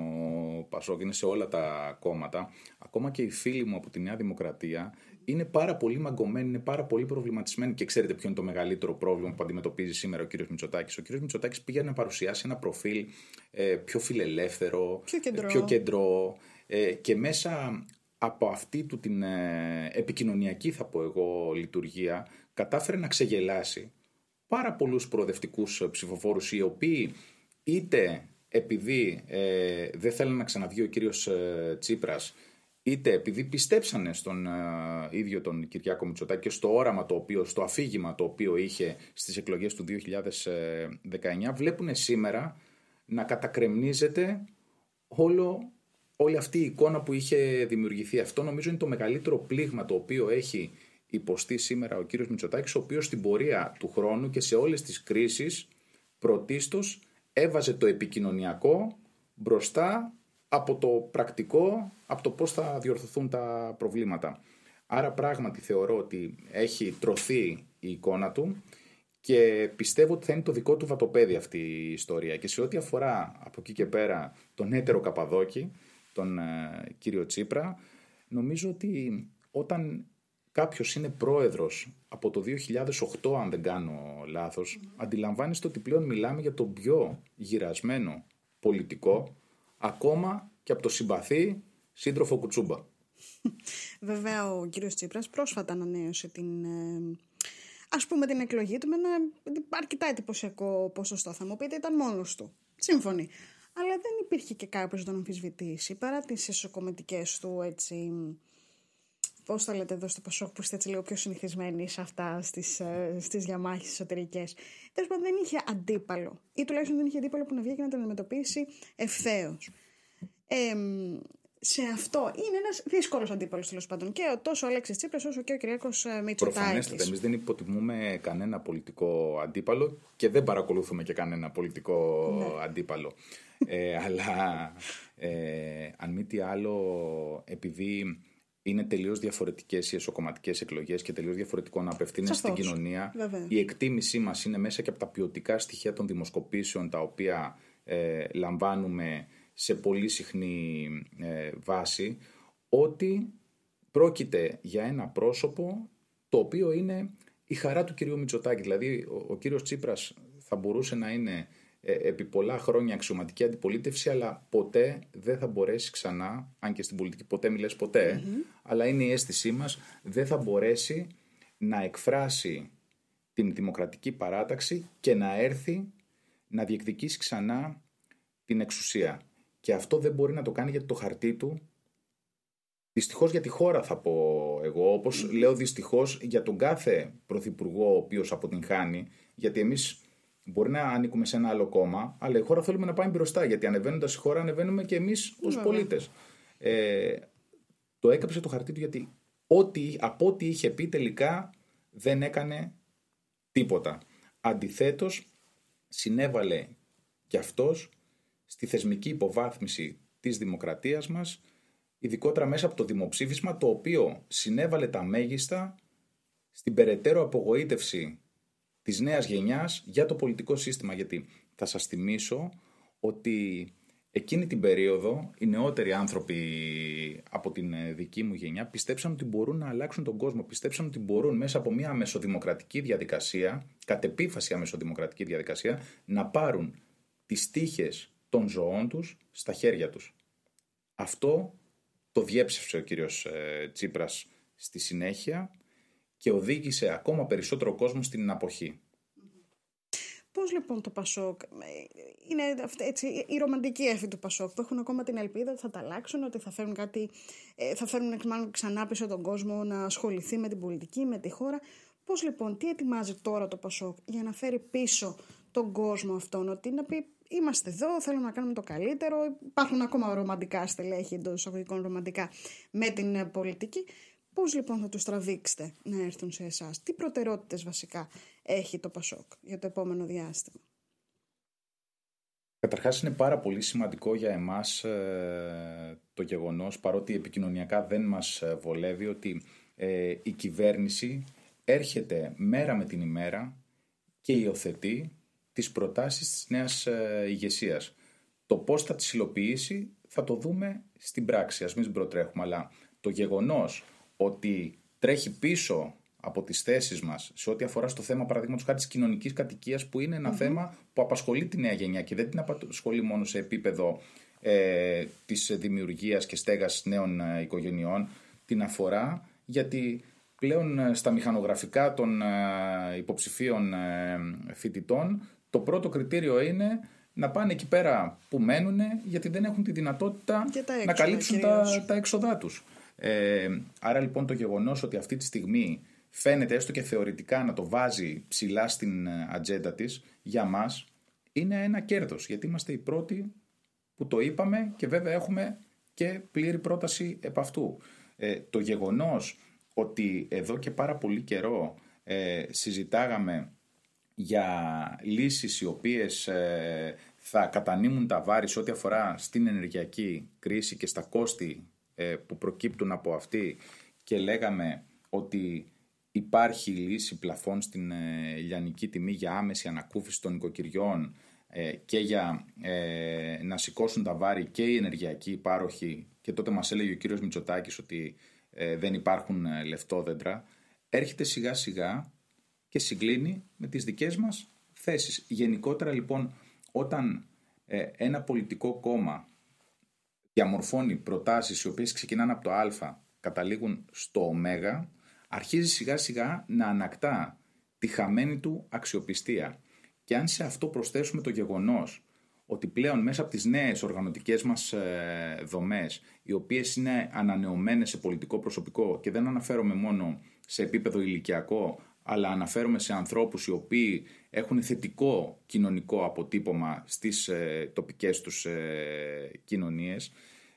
Πασόκ, είναι σε όλα τα κόμματα. Ακόμα και οι φίλοι μου από τη Νέα Δημοκρατία είναι πάρα πολύ μαγκωμένοι, είναι πάρα πολύ προβληματισμένοι. Και ξέρετε ποιο είναι το μεγαλύτερο πρόβλημα που αντιμετωπίζει σήμερα ο κύριος Μητσοτάκης. Ο κύριος Μητσοτάκης πήγε να παρουσιάσει ένα προφίλ ε, πιο φιλελεύθερο, πιο κεντρό, πιο κεντρό ε, και μέσα από αυτή του την ε, επικοινωνιακή θα πω εγώ λειτουργία κατάφερε να ξεγελάσει πάρα πολλούς προοδευτικούς ψηφοφόρους οι οποίοι είτε επειδή ε, δεν θέλουν να ξαναβγεί ο κύριος ε, Τσίπρας είτε επειδή πιστέψανε στον ε, ίδιο τον Κυριάκο Μητσοτάκη και στο όραμα το οποίο, στο αφήγημα το οποίο είχε στις εκλογές του 2019 βλέπουν σήμερα να κατακρεμνίζεται όλο όλη αυτή η εικόνα που είχε δημιουργηθεί. Αυτό νομίζω είναι το μεγαλύτερο πλήγμα το οποίο έχει υποστεί σήμερα ο κύριος Μητσοτάκης, ο οποίος στην πορεία του χρόνου και σε όλες τις κρίσεις πρωτίστως έβαζε το επικοινωνιακό μπροστά από το πρακτικό, από το πώς θα διορθωθούν τα προβλήματα. Άρα πράγματι θεωρώ ότι έχει τρωθεί η εικόνα του και πιστεύω ότι θα είναι το δικό του βατοπέδι αυτή η ιστορία. Και σε ό,τι αφορά από εκεί και πέρα τον έτερο Καπαδόκη, τον ε, κύριο Τσίπρα, νομίζω ότι όταν κάποιος είναι πρόεδρος από το 2008, αν δεν κάνω λάθος, mm. αντιλαμβάνεστε ότι πλέον μιλάμε για τον πιο γυρασμένο πολιτικό, ακόμα και από το συμπαθή σύντροφο Κουτσούμπα. Βέβαια ο κύριος Τσίπρας πρόσφατα ανανέωσε την, ε, ας πούμε την εκλογή του με ένα αρκετά εντυπωσιακό ποσοστό. Θα μου πείτε ήταν μόνος του. Σύμφωνοι. Αλλά δεν υπήρχε και κάποιος να τον αμφισβητήσει παρά τις εσωκομματικές του έτσι Πώς θα λέτε εδώ στο Πασόκ, που είστε έτσι λίγο πιο συνηθισμένοι σε αυτά στις στις ε, διαμάχες εσωτερικές. Τέλος πάντων, δεν είχε αντίπαλο. Ή τουλάχιστον δεν είχε αντίπαλο που να βγει και να τον αντιμετωπίσει ευθέως. Ε, σε αυτό είναι ένας δύσκολος αντίπαλος τέλος πάντων. Και τόσο ο Αλέξης Τσίπρας όσο και ο Κυριακό ε, Μητσοτάκης. Προφανέστατα. Εμείς δεν υποτιμούμε κανένα πολιτικό αντίπαλο και δεν παρακολουθούμε και κανένα πολιτικό ναι. αντίπαλο. ε, αλλά ε, αν μη τι άλλο, επειδή είναι τελείως διαφορετικές οι εσωκομματικές εκλογές και τελείως διαφορετικό να απευθύνεσαι στην κοινωνία. Η εκτίμησή μας είναι μέσα και από τα ποιοτικά στοιχεία των δημοσκοπήσεων τα οποία ε, λαμβάνουμε σε πολύ συχνή ε, βάση ότι πρόκειται για ένα πρόσωπο το οποίο είναι η χαρά του κυρίου Μητσοτάκη. Δηλαδή ο, ο κύριος Τσίπρας θα μπορούσε να είναι ε, επί πολλά χρόνια αξιωματική αντιπολίτευση, αλλά ποτέ δεν θα μπορέσει ξανά, αν και στην πολιτική ποτέ μιλες ποτέ, αλλά είναι η αίσθησή μας, δεν θα μπορέσει να εκφράσει την δημοκρατική παράταξη και να έρθει να διεκδικήσει ξανά την εξουσία. Και αυτό δεν μπορεί να το κάνει γιατί το χαρτί του Δυστυχώς για τη χώρα θα πω εγώ, όπως λέω δυστυχώς για τον κάθε πρωθυπουργό ο οποίος αποτυγχάνει, γιατί εμείς Μπορεί να ανήκουμε σε ένα άλλο κόμμα, αλλά η χώρα θέλουμε να πάει μπροστά. Γιατί ανεβαίνοντας η χώρα, ανεβαίνουμε και εμείς ως πολίτες. Ε, το έκαψε το χαρτί του γιατί ό,τι, από ό,τι είχε πει τελικά δεν έκανε τίποτα. Αντιθέτως συνέβαλε κι αυτός στη θεσμική υποβάθμιση της δημοκρατίας μας ειδικότερα μέσα από το δημοψήφισμα το οποίο συνέβαλε τα μέγιστα στην περαιτέρω απογοήτευση της νέας γενιάς για το πολιτικό σύστημα. Γιατί θα σας θυμίσω ότι εκείνη την περίοδο οι νεότεροι άνθρωποι από την ε, δική μου γενιά πιστέψαν ότι μπορούν να αλλάξουν τον κόσμο. Πιστέψαν ότι μπορούν μέσα από μια αμεσοδημοκρατική διαδικασία, κατ' επίφαση αμεσοδημοκρατική διαδικασία, να πάρουν τις τύχες των ζωών τους στα χέρια τους. Αυτό το διέψευσε ο κύριος ε, Τσίπρας στη συνέχεια και οδήγησε ακόμα περισσότερο κόσμο στην αποχή. Πώς λοιπόν το Πασόκ, ε, είναι έτσι, η ρομαντική έφη του Πασόκ που έχουν ακόμα την ελπίδα ότι θα τα αλλάξουν, ότι θα φέρουν κάτι, ε, θα φέρουν μάλλον ξανά πίσω τον κόσμο να ασχοληθεί με την πολιτική, με τη χώρα. Πώς λοιπόν, τι ετοιμάζει τώρα το Πασόκ για να φέρει πίσω τον κόσμο αυτόν, ότι να πει είμαστε εδώ, θέλουμε να κάνουμε το καλύτερο, υπάρχουν ακόμα ρομαντικά στελέχη εντός εισαγωγικών ρομαντικά με την ε, πολιτική. Πώς λοιπόν θα τους τραβήξετε να έρθουν σε εσάς, τι προτεραιότητες βασικά έχει το ΠΑΣΟΚ για το επόμενο διάστημα; Καταρχάς είναι πάρα πολύ σημαντικό για εμάς ε, το γεγονός, παρότι επικοινωνιακά δεν μας ε, βολεύει, ότι ε, η κυβέρνηση έρχεται μέρα με την ημέρα και υιοθετεί τις προτάσεις της νέας ηγεσίας. Το πώς θα τις υλοποιήσει θα το δούμε στην πράξη, ας μην προτρέχουμε, αλλά το γεγονός ότι τρέχει πίσω από τις θέσεις μας σε ό,τι αφορά στο θέμα παραδείγματος χάρη της κοινωνικής κατοικίας που είναι θέμα που απασχολεί τη νέα γενιά και δεν την απασχολεί μόνο σε επίπεδο ε, της δημιουργίας και στέγασης νέων ε, οικογενειών την αφορά γιατί πλέον ε, στα μηχανογραφικά των ε, υποψηφίων φοιτητών το πρώτο κριτήριο είναι να πάνε εκεί πέρα που μένουν γιατί δεν έχουν τη δυνατότητα να καλύψουν τα, τα έξοδά τους. Ε, άρα λοιπόν το γεγονός ότι αυτή τη στιγμή φαίνεται έστω και θεωρητικά να το βάζει ψηλά στην ε, ατζέντα της για μας είναι ένα κέρδος γιατί είμαστε οι πρώτοι που το είπαμε και βέβαια έχουμε και πλήρη πρόταση επ' αυτού. Ε, το γεγονός ότι εδώ και πάρα πολύ καιρό ε, συζητάγαμε για λύσεις οι οποίες ε, θα κατανείμουν τα βάρη σε ό,τι αφορά στην ενεργειακή κρίση και στα κόστη ε, που προκύπτουν από αυτή και λέγαμε ότι υπάρχει λύση πλαφών στην ε, λιανική τιμή για άμεση ανακούφιση των οικοκυριών ε, και για να σηκώσουν τα βάρη και οι ενεργειακοί υπάροχοι και τότε μας έλεγε ο κύριος Μητσοτάκης ότι δεν υπάρχουν λεφτόδεντρα έρχεται σιγά σιγά και συγκλίνει με τις δικές μας θέσεις. Γενικότερα λοιπόν όταν ένα πολιτικό κόμμα διαμορφώνει προτάσεις οι οποίες ξεκινάνε από το α, καταλήγουν στο ω, αρχίζει σιγά σιγά να ανακτά τη χαμένη του αξιοπιστία. Και αν σε αυτό προσθέσουμε το γεγονός ότι πλέον μέσα από τις νέες οργανωτικές μας ε, δομές, οι οποίες είναι ανανεωμένες σε πολιτικό προσωπικό και δεν αναφέρομαι μόνο σε επίπεδο ηλικιακό, αλλά αναφέρομαι σε ανθρώπους οι οποίοι έχουν θετικό κοινωνικό αποτύπωμα στις ε, τοπικές τους ε, κοινωνίες.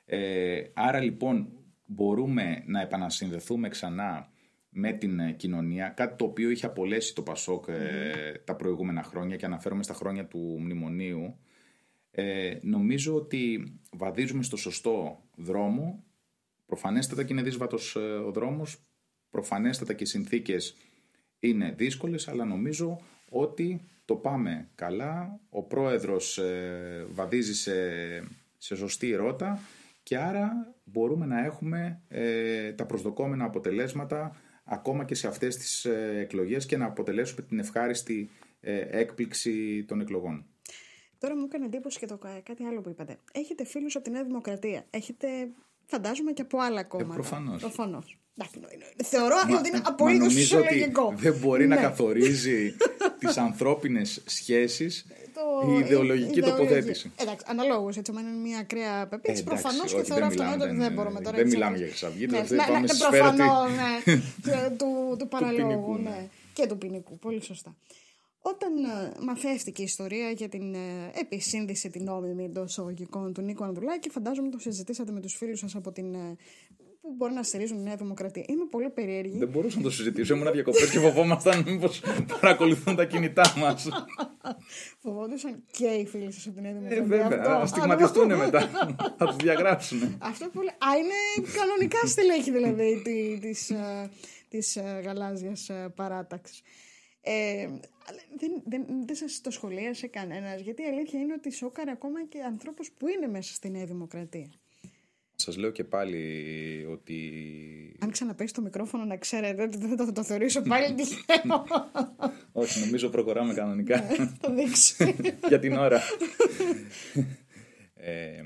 Ε, άρα λοιπόν μπορούμε να επανασυνδεθούμε ξανά με την ε, κοινωνία, κάτι το οποίο είχε απολέσει το Πασόκ ε, τα προηγούμενα χρόνια και αναφέρομαι στα χρόνια του Μνημονίου. Ε, νομίζω ότι βαδίζουμε στο σωστό δρόμο. Προφανέστατα και είναι δύσβατος ο δρόμος, προφανέστατα και οι συνθήκες είναι δύσκολες, αλλά νομίζω ότι το πάμε καλά. Ο πρόεδρος ε, βαδίζει σε, σε σωστή ρότα και άρα μπορούμε να έχουμε ε, τα προσδοκόμενα αποτελέσματα ακόμα και σε αυτές τις ε, εκλογές και να αποτελέσουμε την ευχάριστη έκπληξη των εκλογών. Τώρα μου έκανε εντύπωση και το κάτι άλλο που είπατε. Έχετε φίλους από τη Νέα Δημοκρατία. Έχετε, φαντάζομαι, και από άλλα κόμματα. Ε, προφανώς. Θεωρώ ότι είναι απολύτω λογικό. Δεν μπορεί να ναι. καθορίζει τις ανθρώπινες σχέσεις η ιδεολογική τοποθέτηση. Εντάξει, αναλόγως έτσι, αν είναι μια ακραία πεποίθηση, προφανώς και θεωρώ αυτονόητο ότι δεν μπορούμε τώρα. Δεν μιλάμε για χρυσαυγή, ναι, ναι, ναι, προφανώς του παραλόγου και του ποινικού. Πολύ σωστά. Όταν uh, μαθεύτηκε η ιστορία για την uh, επισύνδεση την νόμιμη εντός εισαγωγικών του Νίκο Ανδρουλάκη, φαντάζομαι το συζητήσατε με τους φίλους σας από την uh, που μπορεί να στηρίζουν η Νέα Δημοκρατία. Είμαι πολύ περίεργη. Δεν μπορούσα να το συζητήσω. Ήμουν διακοπές και φοβόμασταν μήπω παρακολουθούν τα κινητά μας. Φοβόντουσαν και οι φίλοι σας από τη Νέα Δημοκρατία. Ε, βέβαια. Α στιγματιστούν μετά. θα τους διαγράψουν. Αυτό πολύ. Α, είναι κανονικά στελέχη δηλαδή τη ε, ε, γαλάζιας ε, παράταξης. Ε, δεν, δεν, δεν σας το σχολίασε κανένας, γιατί η αλήθεια είναι ότι σώκαρε ακόμα και ανθρώπους που είναι μέσα στη Νέα Δημοκρατία. Σας λέω και πάλι ότι... Αν ξαναπέσεις το μικρόφωνο να ξέρετε ότι δεν θα το θεωρήσω πάλι τυχαίο. Όχι, νομίζω προχωράμε κανονικά. Ναι, θα δείξει. Για την ώρα. ε,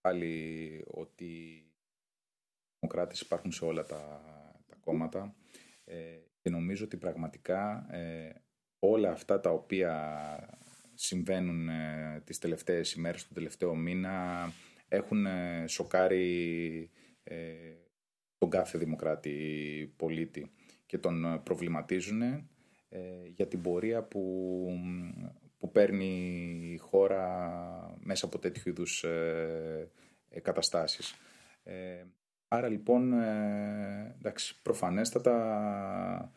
πάλι ότι οι δημοκράτες υπάρχουν σε όλα τα, τα κόμματα ε, και νομίζω ότι πραγματικά ε, όλα αυτά τα οποία συμβαίνουν ε, τις τελευταίες ημέρες, του τελευταίο μήνα έχουν ε, σοκάρει ε, τον κάθε δημοκράτη πολίτη και τον ε, προβληματίζουν για την πορεία που, που παίρνει η χώρα μέσα από τέτοιου είδους καταστάσεις. Άρα λοιπόν, εντάξει, προφανέστατα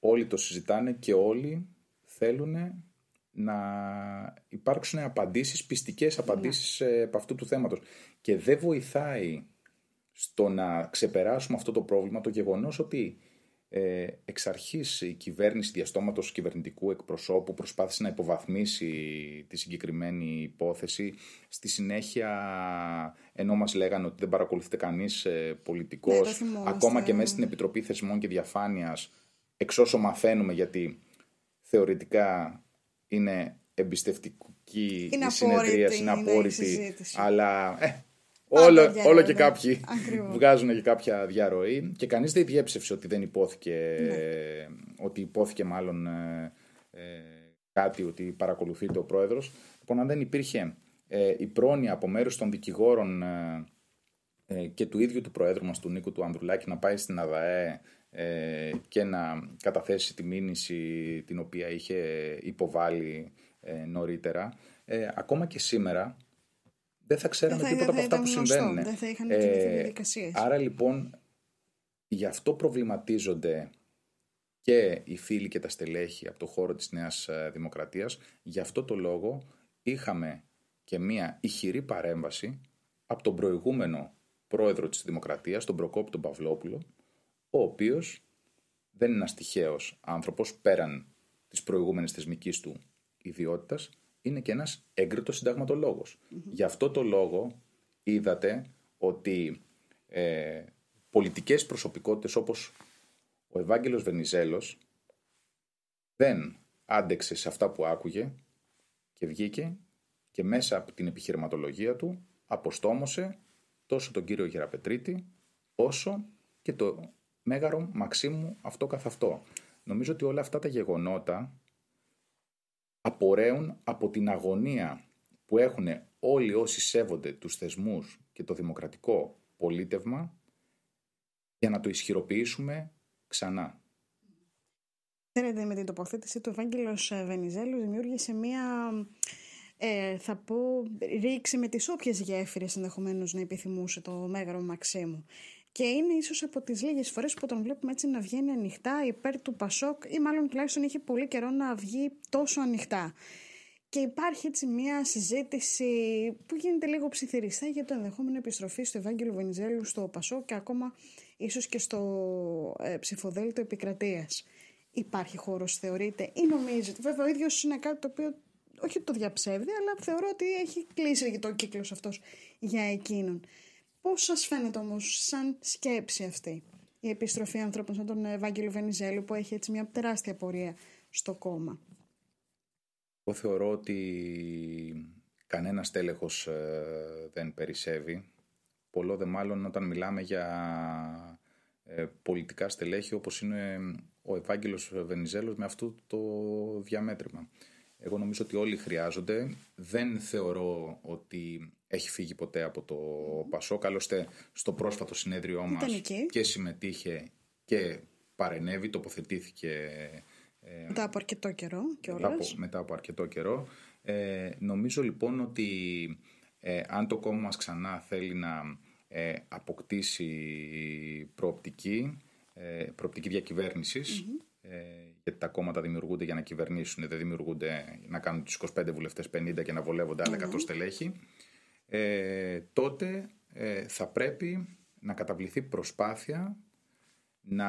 όλοι το συζητάνε και όλοι θέλουν να υπάρξουν απαντήσεις, πιστικές απαντήσεις ναι. από αυτού του θέματος. Και δεν βοηθάει στο να ξεπεράσουμε αυτό το πρόβλημα το γεγονός ότι ε, εξ αρχής η κυβέρνηση διαστόματος κυβερνητικού εκπροσώπου προσπάθησε να υποβαθμίσει τη συγκεκριμένη υπόθεση. Στη συνέχεια, ενώ μας λέγανε ότι δεν παρακολουθείται κανείς ε, πολιτικός, ναι, ακόμα και μέσα στην Επιτροπή Θεσμών και Διαφάνειας, εξ όσο μαθαίνουμε γιατί θεωρητικά είναι εμπιστευτική είναι η συνεδρία, είναι απόρριτη, αλλά ε, όλο, όλο και κάποιοι βγάζουν και κάποια διαρροή και κανείς δεν διέψευσε ότι δεν υπόθηκε, ναι. ότι υπόθηκε μάλλον ε, ε, κάτι, ότι παρακολουθείται ο πρόεδρος. Λοιπόν, αν δεν υπήρχε ε, η πρόνοια από μέρους των δικηγόρων ε, και του ίδιου του Προέδρου μας, του Νίκου του Ανδρουλάκη, να πάει στην ΑΔΑΕ ε, και να καταθέσει τη μήνυση την οποία είχε υποβάλει ε, νωρίτερα. Ε, ακόμα και σήμερα δεν θα ξέραμε Δεν θα- τίποτα δεν από θα αυτά που ήταν γνωστό, συμβαίνουν. δεν θα είχαν κινηθεί διαδικασίες. Άρα λοιπόν, γι' αυτό προβληματίζονται και οι φίλοι και τα στελέχη από το χώρο της Νέας ε, Δημοκρατίας. Γι' αυτό το λόγο είχαμε και μία ηχηρή παρέμβαση από τον προηγούμενο πρόεδρο της Δημοκρατίας, τον Προκόπη τον Παυλόπουλο, ο οποίος δεν είναι ένας τυχαίος άνθρωπος πέραν της προηγούμενης θεσμικής του ιδιότητας, είναι και ένας έγκριτος συνταγματολόγος. Γι' αυτό το λόγο είδατε ότι ε, πολιτικές προσωπικότητες όπως ο Ευάγγελος Βενιζέλος δεν άντεξε σε αυτά που άκουγε και βγήκε και μέσα από την επιχειρηματολογία του αποστόμωσε τόσο τον κύριο Γεραπετρίτη όσο και το μέγαρο Μαξίμου αυτό καθ' αυτό. Νομίζω ότι όλα αυτά τα γεγονότα απορρέουν από την αγωνία που έχουν όλοι όσοι σέβονται τους θεσμούς και το δημοκρατικό πολίτευμα για να το ισχυροποιήσουμε ξανά. Ξέρετε, με την τοποθέτηση του Ευάγγελος ε, Βενιζέλου δημιούργησε μία, ε, θα πω, ρήξη με τις όποιες γέφυρες ενδεχομένως να επιθυμούσε το Μέγαρο Μαξίμου. Και είναι ίσως από τις λίγες φορές που τον βλέπουμε έτσι να βγαίνει ανοιχτά υπέρ του Πασόκ ή μάλλον τουλάχιστον είχε πολύ καιρό να βγει τόσο ανοιχτά. Και υπάρχει έτσι μια συζήτηση που γίνεται λίγο ψιθυριστά για το ενδεχόμενο επιστροφή στο Ευάγγελο Βενιζέλου στο Πασό και ακόμα ίσως και στο ε, ψηφοδέλτιο επικρατείας. Υπάρχει χώρος θεωρείτε ή νομίζετε; Βέβαια ο ίδιος είναι κάτι το οποίο όχι ότι το διαψεύδει αλλά θεωρώ ότι έχει κλείσει το κύκλος αυτός για εκείνον. Πώς σας φαίνεται όμως σαν σκέψη αυτή η επιστροφή ανθρώπων σαν τον Ευάγγελο Βενιζέλου που έχει έτσι μια τεράστια πορεία στο κόμμα; Εγώ θεωρώ ότι κανένας τέλεχος ε, δεν περισσεύει. Πολλό δε μάλλον όταν μιλάμε για ε, πολιτικά στελέχη όπως είναι ο Ευάγγελος Βενιζέλος με αυτό το διαμέτρημα. Εγώ νομίζω ότι όλοι χρειάζονται. Δεν θεωρώ ότι έχει φύγει ποτέ από το Πασόκ. Άλλωστε στο πρόσφατο συνέδριό μας Ήταν εκεί. και συμμετείχε και παρενέβη, τοποθετήθηκε ε, Μετά από αρκετό καιρό μετά κιόλας. από, μετά από αρκετό καιρό. Ε, νομίζω λοιπόν ότι ε, αν το κόμμα μας ξανά θέλει να ε, αποκτήσει προοπτική, ε, προοπτική διακυβέρνησης, ε, γιατί τα κόμματα δημιουργούνται για να κυβερνήσουν, δεν δημιουργούνται να κάνουν τους 25 βουλευτές 50 και να βολεύονται άλλα 100 στελέχη, ε, τότε ε, θα πρέπει να καταβληθεί προσπάθεια να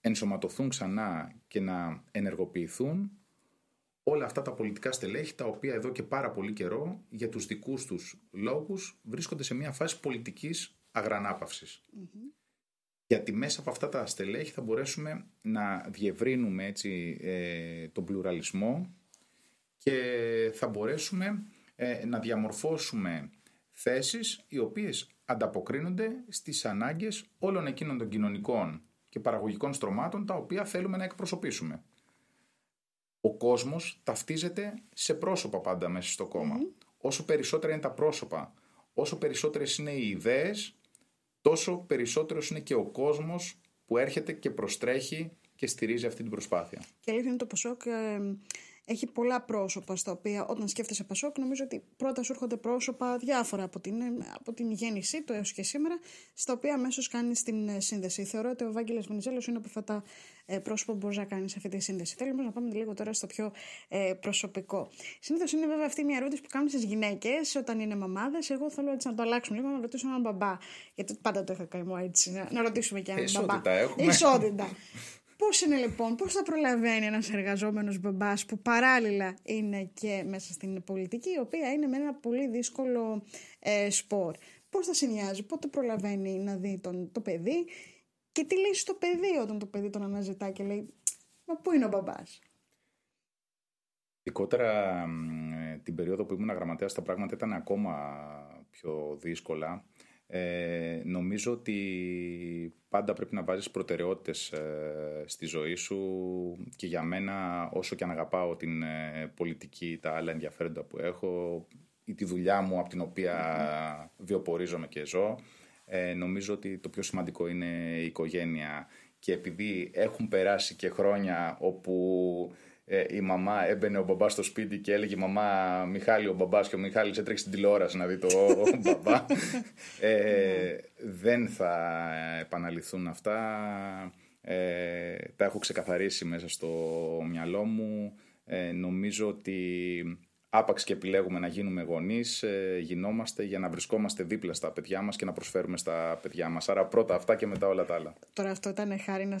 ενσωματωθούν ξανά και να ενεργοποιηθούν όλα αυτά τα πολιτικά στελέχη τα οποία εδώ και πάρα πολύ καιρό για τους δικούς τους λόγους βρίσκονται σε μια φάση πολιτικής αγρανάπαυσης. Γιατί μέσα από αυτά τα στελέχη θα μπορέσουμε να διευρύνουμε έτσι ε, τον πλουραλισμό και θα μπορέσουμε ε, να διαμορφώσουμε θέσεις οι οποίες ανταποκρίνονται στις ανάγκες όλων εκείνων των κοινωνικών και παραγωγικών στρωμάτων τα οποία θέλουμε να εκπροσωπήσουμε. Ο κόσμος ταυτίζεται σε πρόσωπα πάντα μέσα στο κόμμα. Όσο περισσότερα είναι τα πρόσωπα, όσο περισσότερες είναι οι ιδέες, τόσο περισσότερος είναι και ο κόσμος που έρχεται και προστρέχει και στηρίζει αυτή την προσπάθεια. Και αλήθεια είναι το Πασόκ ε, έχει πολλά πρόσωπα στα οποία όταν σκέφτεσαι Πασόκ νομίζω ότι πρώτα σου έρχονται πρόσωπα διάφορα από την, από την γέννησή του έως και σήμερα στα οποία αμέσως κάνεις την ε, σύνδεση. Θεωρώ ότι ο Ευάγγελος Βενιζέλος είναι από αυτά τα ε, πρόσωπα που μπορείς να κάνεις αυτή τη σύνδεση. Θέλω όμως να πάμε λίγο τώρα στο πιο ε, προσωπικό. Συνήθως είναι βέβαια αυτή μια ερώτηση που κάνουν στις γυναίκες όταν είναι μαμάδες. Εγώ θέλω έτσι να το αλλάξουμε λίγο να ρωτήσω έναν μπαμπά. Γιατί πάντα το είχα καημό έτσι. Να, να ρωτήσουμε και έναν Ισότητα μπαμπά. έχουμε. Ισότητα. Πώς είναι λοιπόν, πώς θα προλαβαίνει ένας εργαζόμενος μπαμπάς που παράλληλα είναι και μέσα στην πολιτική, η οποία είναι με ένα πολύ δύσκολο ε, σπορ. Πώς θα συνδυάζει, πότε προλαβαίνει να δει τον, το παιδί και τι λέει στο παιδί όταν το παιδί τον αναζητά και λέει Μα πού είναι ο μπαμπάς; Ειδικότερα μ, ε, την περίοδο που ήμουν γραμματέας τα πράγματα ήταν ακόμα πιο δύσκολα. Ε, νομίζω ότι πάντα πρέπει να βάζεις προτεραιότητες ε, στη ζωή σου και για μένα όσο και αν αγαπάω την ε, πολιτική, τα άλλα ενδιαφέροντα που έχω ή τη δουλειά μου από την οποία βιοπορίζομαι και ζω ε, νομίζω ότι το πιο σημαντικό είναι η οικογένεια. Και επειδή έχουν περάσει και χρόνια όπου ε, η μαμά έμπαινε ο μπαμπάς στο σπίτι και έλεγε μαμά Μιχάλη ο μπαμπάς και ο Μιχάλης έτρεξε στην τηλεόραση να δει το μπαμπά. Ε, δεν θα επαναληφθούν αυτά. Ε, τα έχω ξεκαθαρίσει μέσα στο μυαλό μου. Ε, νομίζω ότι άπαξ και επιλέγουμε να γίνουμε γονείς, ε, γινόμαστε για να βρισκόμαστε δίπλα στα παιδιά μας και να προσφέρουμε στα παιδιά μας. Άρα πρώτα αυτά και μετά όλα τα άλλα. Τώρα αυτό ήταν χάρη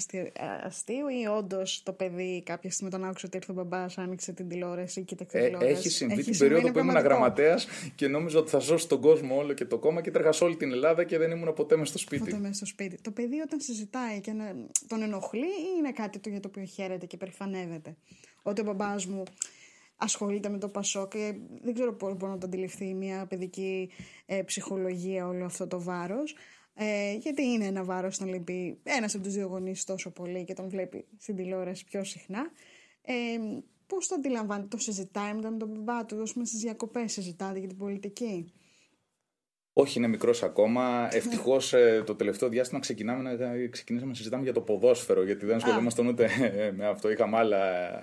αστείου ή όντως το παιδί κάποια στιγμή τον άκουσε ότι ήρθε ο μπαμπάς, άνοιξε την τηλεόραση και τα ε, Έχει συμβεί έχει την περίοδο που ήμουν γραμματέας και νόμιζα ότι θα σώσει τον κόσμο όλο και το κόμμα και τρέχα σε όλη την Ελλάδα και δεν ήμουν ποτέ μέσα στο σπίτι. Ποτέ μέσα στο σπίτι. Το παιδί όταν συζητάει και τον ενοχλεί ή είναι κάτι το για το οποίο χαίρεται και περηφανεύεται. Ότι ο μπαμπάς μου ασχολείται με το Πασόκ και δεν ξέρω πώς μπορεί να το αντιληφθεί μια παιδική ε, ψυχολογία όλο αυτό το βάρος. Ε, γιατί είναι ένα βάρος να λείπει ένας από τους δύο γονείς τόσο πολύ και τον βλέπει στην τηλεόραση πιο συχνά. Ε, πώς το αντιλαμβάνεται, το συζητάει μετά με τον μπαμπά του, δώσουμε στις διακοπές συζητάτε για την πολιτική; Όχι, είναι μικρός ακόμα. Ευτυχώς ε, το τελευταίο διάστημα ξεκινάμε να, ξεκινήσαμε να συζητάμε για το ποδόσφαιρο, γιατί δεν ασχολούμασταν ούτε με αυτό. Είχαμε άλλα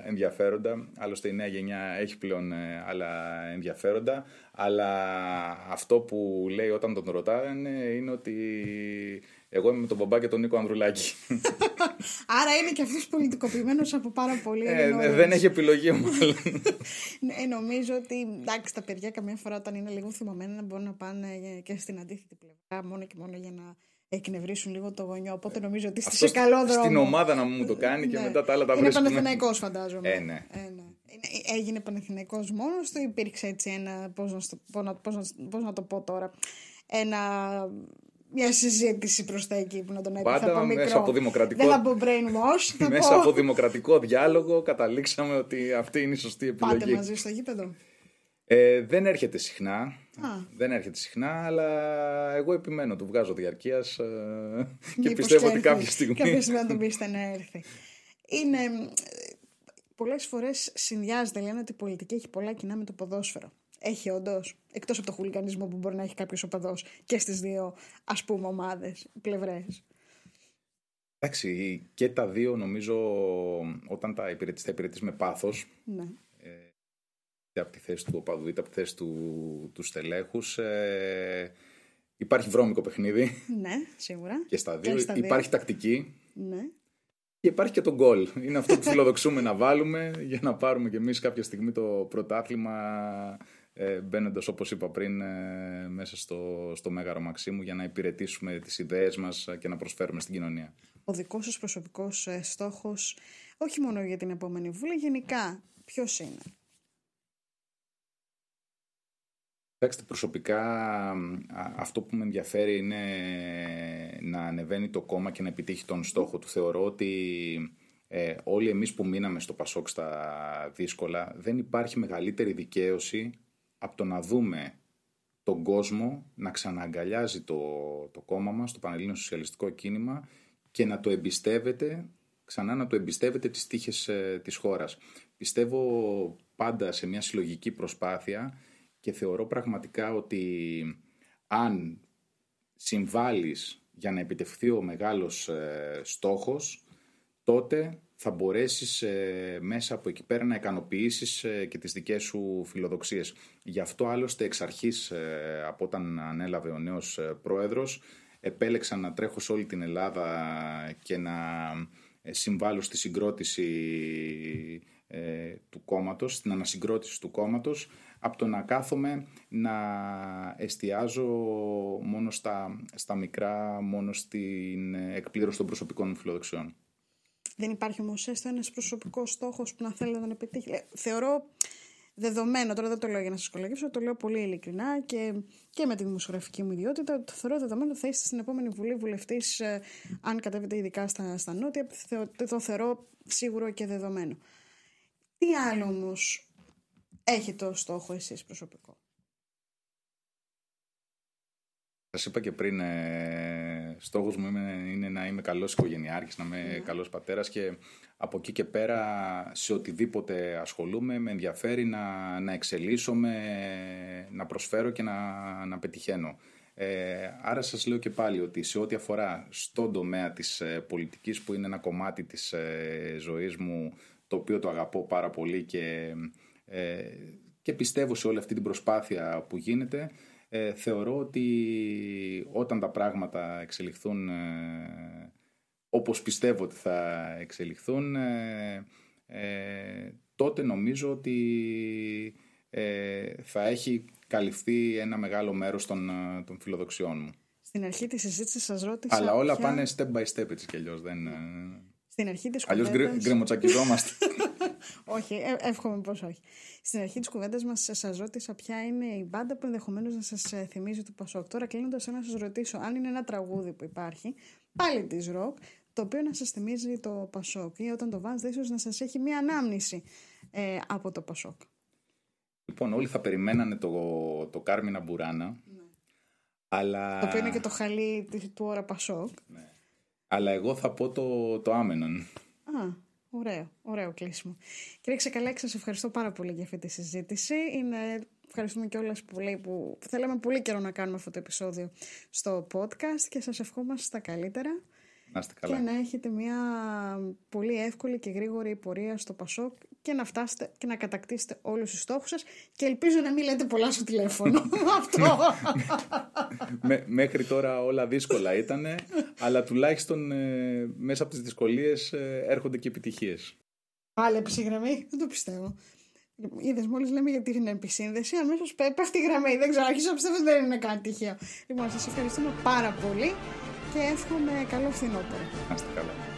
ενδιαφέροντα. Άλλωστε, η νέα γενιά έχει πλέον ε, άλλα ενδιαφέροντα. Αλλά αυτό που λέει όταν τον ρωτάνε είναι ότι εγώ είμαι με τον μπαμπά και τον Νίκο Ανδρουλάκη. Άρα είναι και αυτός πολιτικοποιημένος από πάρα πολύ. Ε, δεν έχει επιλογή, μάλλον. ναι, νομίζω ότι εντάξει, τα παιδιά καμιά φορά όταν είναι λίγο θυμωμένα μπορούν να πάνε και στην αντίθετη πλευρά, μόνο και μόνο για να εκνευρίσουν λίγο το γονιό. Οπότε νομίζω ότι είστε σε καλό δρόμο. Στην ομάδα να μου το κάνει και ναι. μετά τα άλλα τα βρίσκουμε. Είναι Παναθηναϊκός φαντάζομαι. Ε, ναι. Ε, ναι. Έγινε Παναθηναϊκός μόνος του, υπήρξε έτσι ένα, πώς να, πώς να, πώς να το πω τώρα, ένα μια συζήτηση προς τα εκεί που να τον έπεισε από μικρό. Μέσα από δημοκρατικό... Δεν θα πω brainwash. Θα μέσα από δημοκρατικό διάλογο καταλήξαμε ότι αυτή είναι η σωστή επιλογή. Πάτε μαζί στο γήπεδο. Ε, δεν έρχεται συχνά. Α. Δεν έρχεται συχνά, αλλά εγώ επιμένω, του βγάζω διαρκείας ε, και πιστεύω ότι κάποια στιγμή. Κάποια στιγμή να τον πείστε να έρθει. Είναι. Πολλές φορές συνδυάζεται, λένε ότι η πολιτική έχει πολλά κοινά με το ποδόσφαιρο. Έχει όντως. Εκτός από το χουλικανισμό που μπορεί να έχει κάποιος οπαδός και στις δύο ας πούμε ομάδες, πλευρές. Εντάξει, και τα δύο νομίζω όταν τα υπηρετείς, τα υπηρετείς με πάθος. Ναι. Ε, είτε από τη θέση του οπαδού είτε από τη θέση του, του στελέχους. Ε, υπάρχει βρώμικο παιχνίδι. Ναι, σίγουρα. Και στα δύο. υπάρχει τακτική. Ναι. Και υπάρχει και το γκολ. Είναι αυτό που φιλοδοξούμε να βάλουμε για να πάρουμε κι εμείς κάποια στιγμή το πρωτάθλημα ε, μπαίνοντας όπως είπα πριν ε, μέσα στο, στο Μέγαρο Μαξίμου για να υπηρετήσουμε τις ιδέες μας και να προσφέρουμε στην κοινωνία. Ο δικός σας προσωπικός ε, στόχος, όχι μόνο για την επόμενη βούλη, γενικά ποιος είναι; Κοιτάξτε, προσωπικά αυτό που με ενδιαφέρει είναι να ανεβαίνει το κόμμα και να επιτύχει τον στόχο του. Θεωρώ ότι ε, όλοι εμείς που μείναμε στο Πασόκ στα δύσκολα δεν υπάρχει μεγαλύτερη δικαίωση από το να δούμε τον κόσμο να ξανααγκαλιάζει το, το κόμμα μας, το Πανελλήνιο Σοσιαλιστικό Κίνημα και να το εμπιστεύεται, ξανά να το εμπιστεύεται τις τύχες ε, της χώρας. Πιστεύω πάντα σε μια συλλογική προσπάθεια και θεωρώ πραγματικά ότι αν συμβάλλεις για να επιτευχθεί ο μεγάλος ε, στόχος, τότε θα μπορέσεις ε, μέσα από εκεί πέρα να ικανοποιήσεις ε, και τις δικές σου φιλοδοξίες. Γι' αυτό άλλωστε εξ αρχής ε, από όταν ανέλαβε ο νέος πρόεδρος επέλεξα να τρέχω σε όλη την Ελλάδα και να συμβάλλω στη συγκρότηση του κόμματος, στην ανασυγκρότηση του κόμματος από το να κάθομαι να εστιάζω μόνο στα, στα μικρά, μόνο στην εκπλήρωση των προσωπικών μου φιλοδοξιών. Δεν υπάρχει όμως έστω ένας προσωπικός στόχος που να θέλετε να τον επιτύχει. Θεωρώ δεδομένο, τώρα δεν το λέω για να σας κολακεύσω, το λέω πολύ ειλικρινά και, και με τη δημοσιογραφική μου ιδιότητα. Το θεωρώ δεδομένο ότι θα είστε στην επόμενη Βουλή βουλευτής, ε, αν κατέβετε ειδικά στα, στα νότια. Το, το θεωρώ σίγουρο και δεδομένο. Τι άλλο όμως έχει το στόχο εσείς προσωπικό; Σας είπα και πριν, ε, στόχος μου είναι, να είμαι καλός οικογενειάρχης, να είμαι mm. καλός πατέρας και από εκεί και πέρα σε οτιδήποτε ασχολούμαι με ενδιαφέρει να, να εξελίσσομαι, να προσφέρω και να, να πετυχαίνω. Ε, άρα σας λέω και πάλι ότι σε ό,τι αφορά στον τομέα της ε, πολιτικής που είναι ένα κομμάτι της ε, ζωής μου το οποίο το αγαπώ πάρα πολύ και, ε, και πιστεύω σε όλη αυτή την προσπάθεια που γίνεται. Ε, θεωρώ ότι όταν τα πράγματα εξελιχθούν ε, όπως πιστεύω ότι θα εξελιχθούν, ε, ε, τότε νομίζω ότι ε, θα έχει καλυφθεί ένα μεγάλο μέρος των, των φιλοδοξιών μου. Στην αρχή της συζήτησης σας ρώτησα... Αλλά όλα πάνε step by step έτσι κι αλλιώς. Δεν... Στην αρχή της Αλλιώς κουβέντας... γκρεμοτσακιζόμαστε. όχι, ε, εύχομαι πως όχι. Στην αρχή της κουβέντας μας σας ρώτησα ποια είναι η μπάντα που ενδεχομένως να σας θυμίζει του Πασόκ. Τώρα κλείνοντας να σας ρωτήσω αν είναι ένα τραγούδι που υπάρχει, πάλι της ροκ, το οποίο να σας θυμίζει το Πασόκ ή όταν το βάζετε ίσως να σας έχει μία ανάμνηση ε, από το Πασόκ. Λοιπόν, όλοι θα περιμένανε το, το Κάρμινα Μπουράνα. Ναι. Αλλά... Το οποίο είναι και το χαλί του ώρα Πασόκ. Ναι. Αλλά εγώ θα πω το, το Άμενον. Α, ωραίο, ωραίο κλείσιμο. Κύριε Ξεκαλέξη, σας ευχαριστώ πάρα πολύ για αυτή τη συζήτηση. Είναι Ευχαριστούμε και όλες που λέει που θέλαμε πολύ καιρό να κάνουμε αυτό το επεισόδιο στο podcast και σας ευχόμαστε τα καλύτερα. Να είστε καλά. Και να έχετε μια πολύ εύκολη και γρήγορη πορεία στο Πασόκ και να φτάσετε και να κατακτήσετε όλους τους στόχους σας και ελπίζω να μην λέτε πολλά στο τηλέφωνο. Αυτό. μέχρι τώρα όλα δύσκολα ήταν, αλλά τουλάχιστον ε, μέσα από τις δυσκολίες ε, έρχονται και επιτυχίες. Πάλι γραμμή, δεν το πιστεύω. Είδες, μόλις λέμε για την επισύνδεση, αμέσως πέφτει η γραμμή. Δεν ξέρω, αρχίζω να πιστεύω ότι δεν είναι κάτι τυχαίο. Λοιπόν, σας ευχαριστούμε πάρα πολύ και εύχομαι καλό φθινόπωρο. Να είστε καλά.